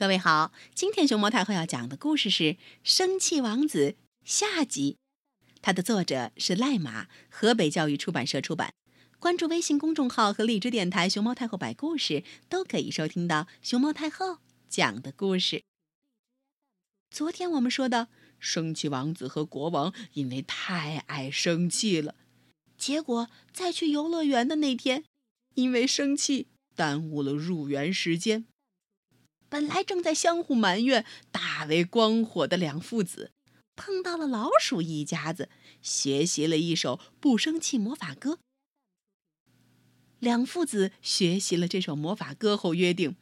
各位好，今天熊猫太后要讲的故事是《生气王子》下集，它的作者是赖马，河北教育出版社出版。关注微信公众号和荔枝电台“熊猫太后摆故事”，都可以收听到熊猫太后讲的故事。昨天我们说到，生气王子和国王因为太爱生气了，结果在去游乐园的那天，因为生气耽误了入园时间。本来正在相互埋怨、大为光火的两父子，碰到了老鼠一家子，学习了一首不生气魔法歌。两父子学习了这首魔法歌后，约定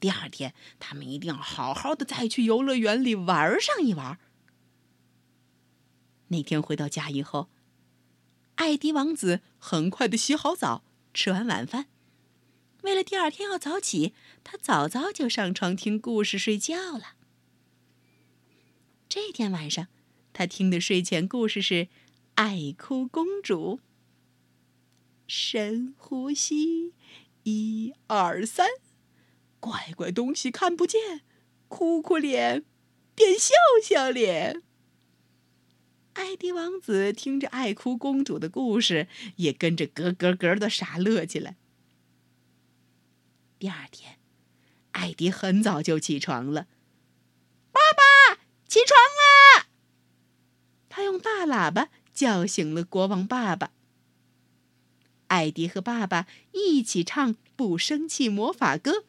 第二天他们一定要好好的再去游乐园里玩上一玩。那天回到家以后，艾迪王子很快的洗好澡，吃完晚饭。为了第二天要早起，他早早就上床听故事睡觉了。这天晚上，他听的睡前故事是《爱哭公主》。深呼吸，一二三，怪怪东西看不见，哭哭脸变笑笑脸。艾迪王子听着爱哭公主的故事，也跟着咯咯咯的傻乐起来。第二天，艾迪很早就起床了。爸爸，起床啦！他用大喇叭叫醒了国王爸爸。艾迪和爸爸一起唱《不生气魔法歌》，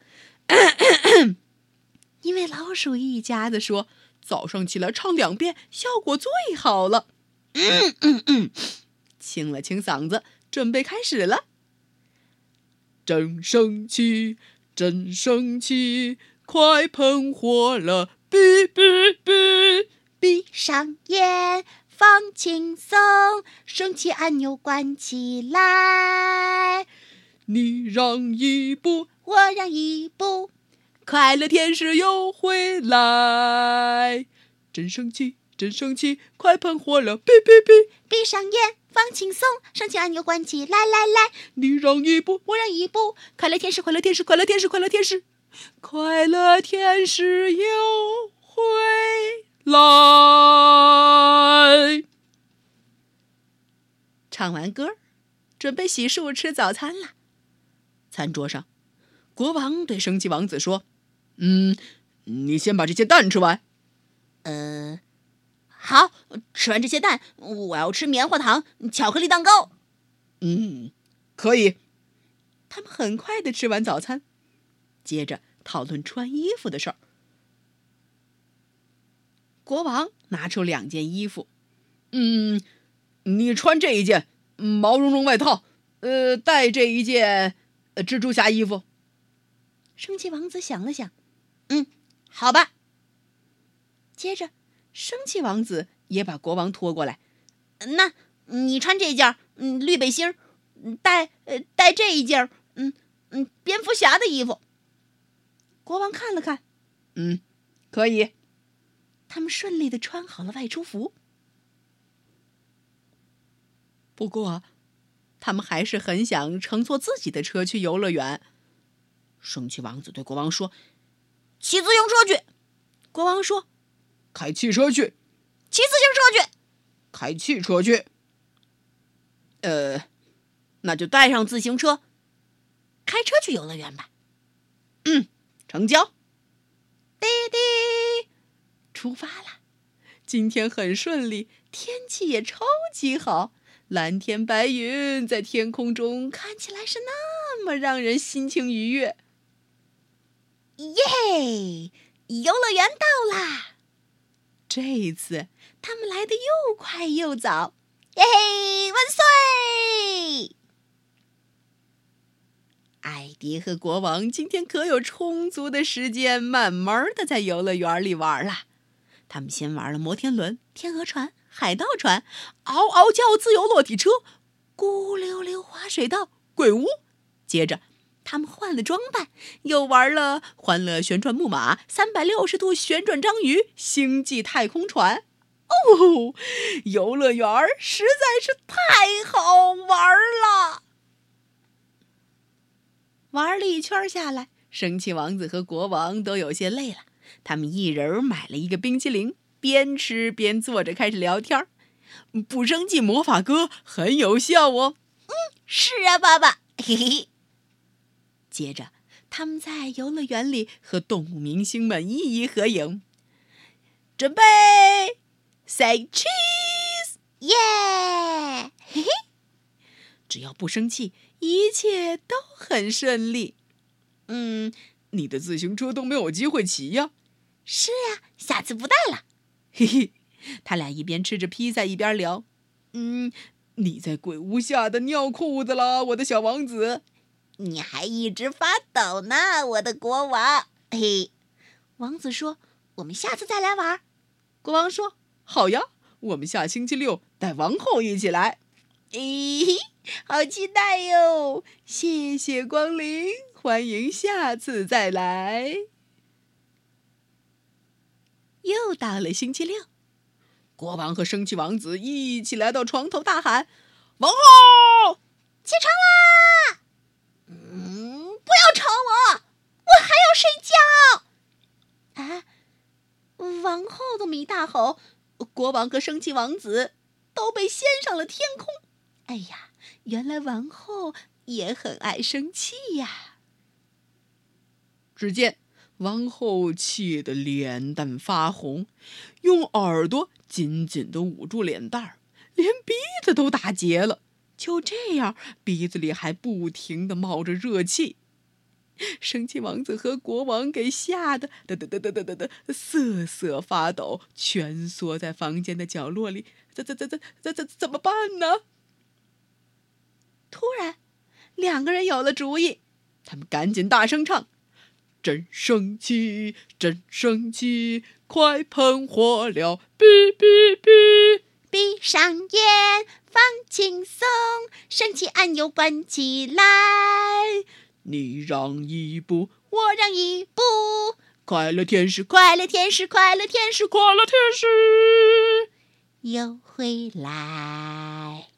因为老鼠一家子说早上起来唱两遍效果最好了。嗯嗯嗯，清了清嗓子，准备开始了。真生气，真生气，快喷火了！哔哔哔，闭上眼，放轻松，生气按钮关起来。你让一步，我让一步，快乐天使又回来。真生气，真生气，快喷火了！哔哔哔，闭上眼。放轻松，生气按钮关起来，来来，你让一步，我让一步，快乐天使，快乐天使，快乐天使，快乐天使，快乐天使又回来。唱完歌，准备洗漱吃早餐了。餐桌上，国王对生气王子说：“嗯，你先把这些蛋吃完。”呃。好，吃完这些蛋，我要吃棉花糖、巧克力蛋糕。嗯，可以。他们很快的吃完早餐，接着讨论穿衣服的事儿。国王拿出两件衣服，嗯，你穿这一件毛茸茸外套，呃，带这一件蜘蛛侠衣服。生气王子想了想，嗯，好吧。接着。生气王子也把国王拖过来，那你穿这件嗯绿背心儿，带呃带这一件嗯嗯蝙蝠侠的衣服。国王看了看，嗯，可以。他们顺利的穿好了外出服。不过，他们还是很想乘坐自己的车去游乐园。生气王子对国王说：“骑自行车去。”国王说。开汽车去，骑自行车去，开汽车去。呃，那就带上自行车，开车去游乐园吧。嗯，成交。滴滴，出发了。今天很顺利，天气也超级好，蓝天白云在天空中看起来是那么让人心情愉悦。耶，游乐园到啦！这一次，他们来的又快又早，耶嘿！万岁！艾迪和国王今天可有充足的时间，慢慢的在游乐园里玩了。他们先玩了摩天轮、天鹅船、海盗船、嗷嗷叫自由落体车、咕溜溜滑水道、鬼屋，接着。他们换了装扮，又玩了欢乐旋转木马、三百六十度旋转章鱼、星际太空船。哦，游乐园实在是太好玩了！玩了一圈下来，生气王子和国王都有些累了，他们一人买了一个冰淇淋，边吃边坐着开始聊天不生气魔法歌很有效哦。嗯，是啊，爸爸。嘿嘿。接着，他们在游乐园里和动物明星们一一合影。准备，say cheese，耶！嘿嘿。只要不生气，一切都很顺利。嗯，你的自行车都没有机会骑呀。是呀，下次不带了。嘿嘿，他俩一边吃着披萨一边聊。嗯，你在鬼屋吓得尿裤子了，我的小王子。你还一直发抖呢，我的国王。嘿，王子说：“我们下次再来玩。”国王说：“好呀，我们下星期六带王后一起来。”咦，好期待哟！谢谢光临，欢迎下次再来。又到了星期六，国王和生气王子一起来到床头，大喊：“王后，起床啦！不要吵我，我还要睡觉。”啊，王后这么一大吼，国王和生气王子都被掀上了天空。哎呀，原来王后也很爱生气呀！只见王后气得脸蛋发红，用耳朵紧紧的捂住脸蛋儿，连鼻子都打结了。就这样，鼻子里还不停的冒着热气。生气王子和国王给吓得嘚嘚嘚嘚嘚嘚嘚瑟瑟发抖，蜷缩在房间的角落里。怎怎怎怎怎怎怎么办呢？突然，两个人有了主意，他们赶紧大声唱：“真生气，真生气，快喷火了！”哔哔哔，闭上眼，放轻松，生气按钮关起来。你让一步，我让一步，快乐天使，快乐天使，快乐天使，快乐天使。又回来。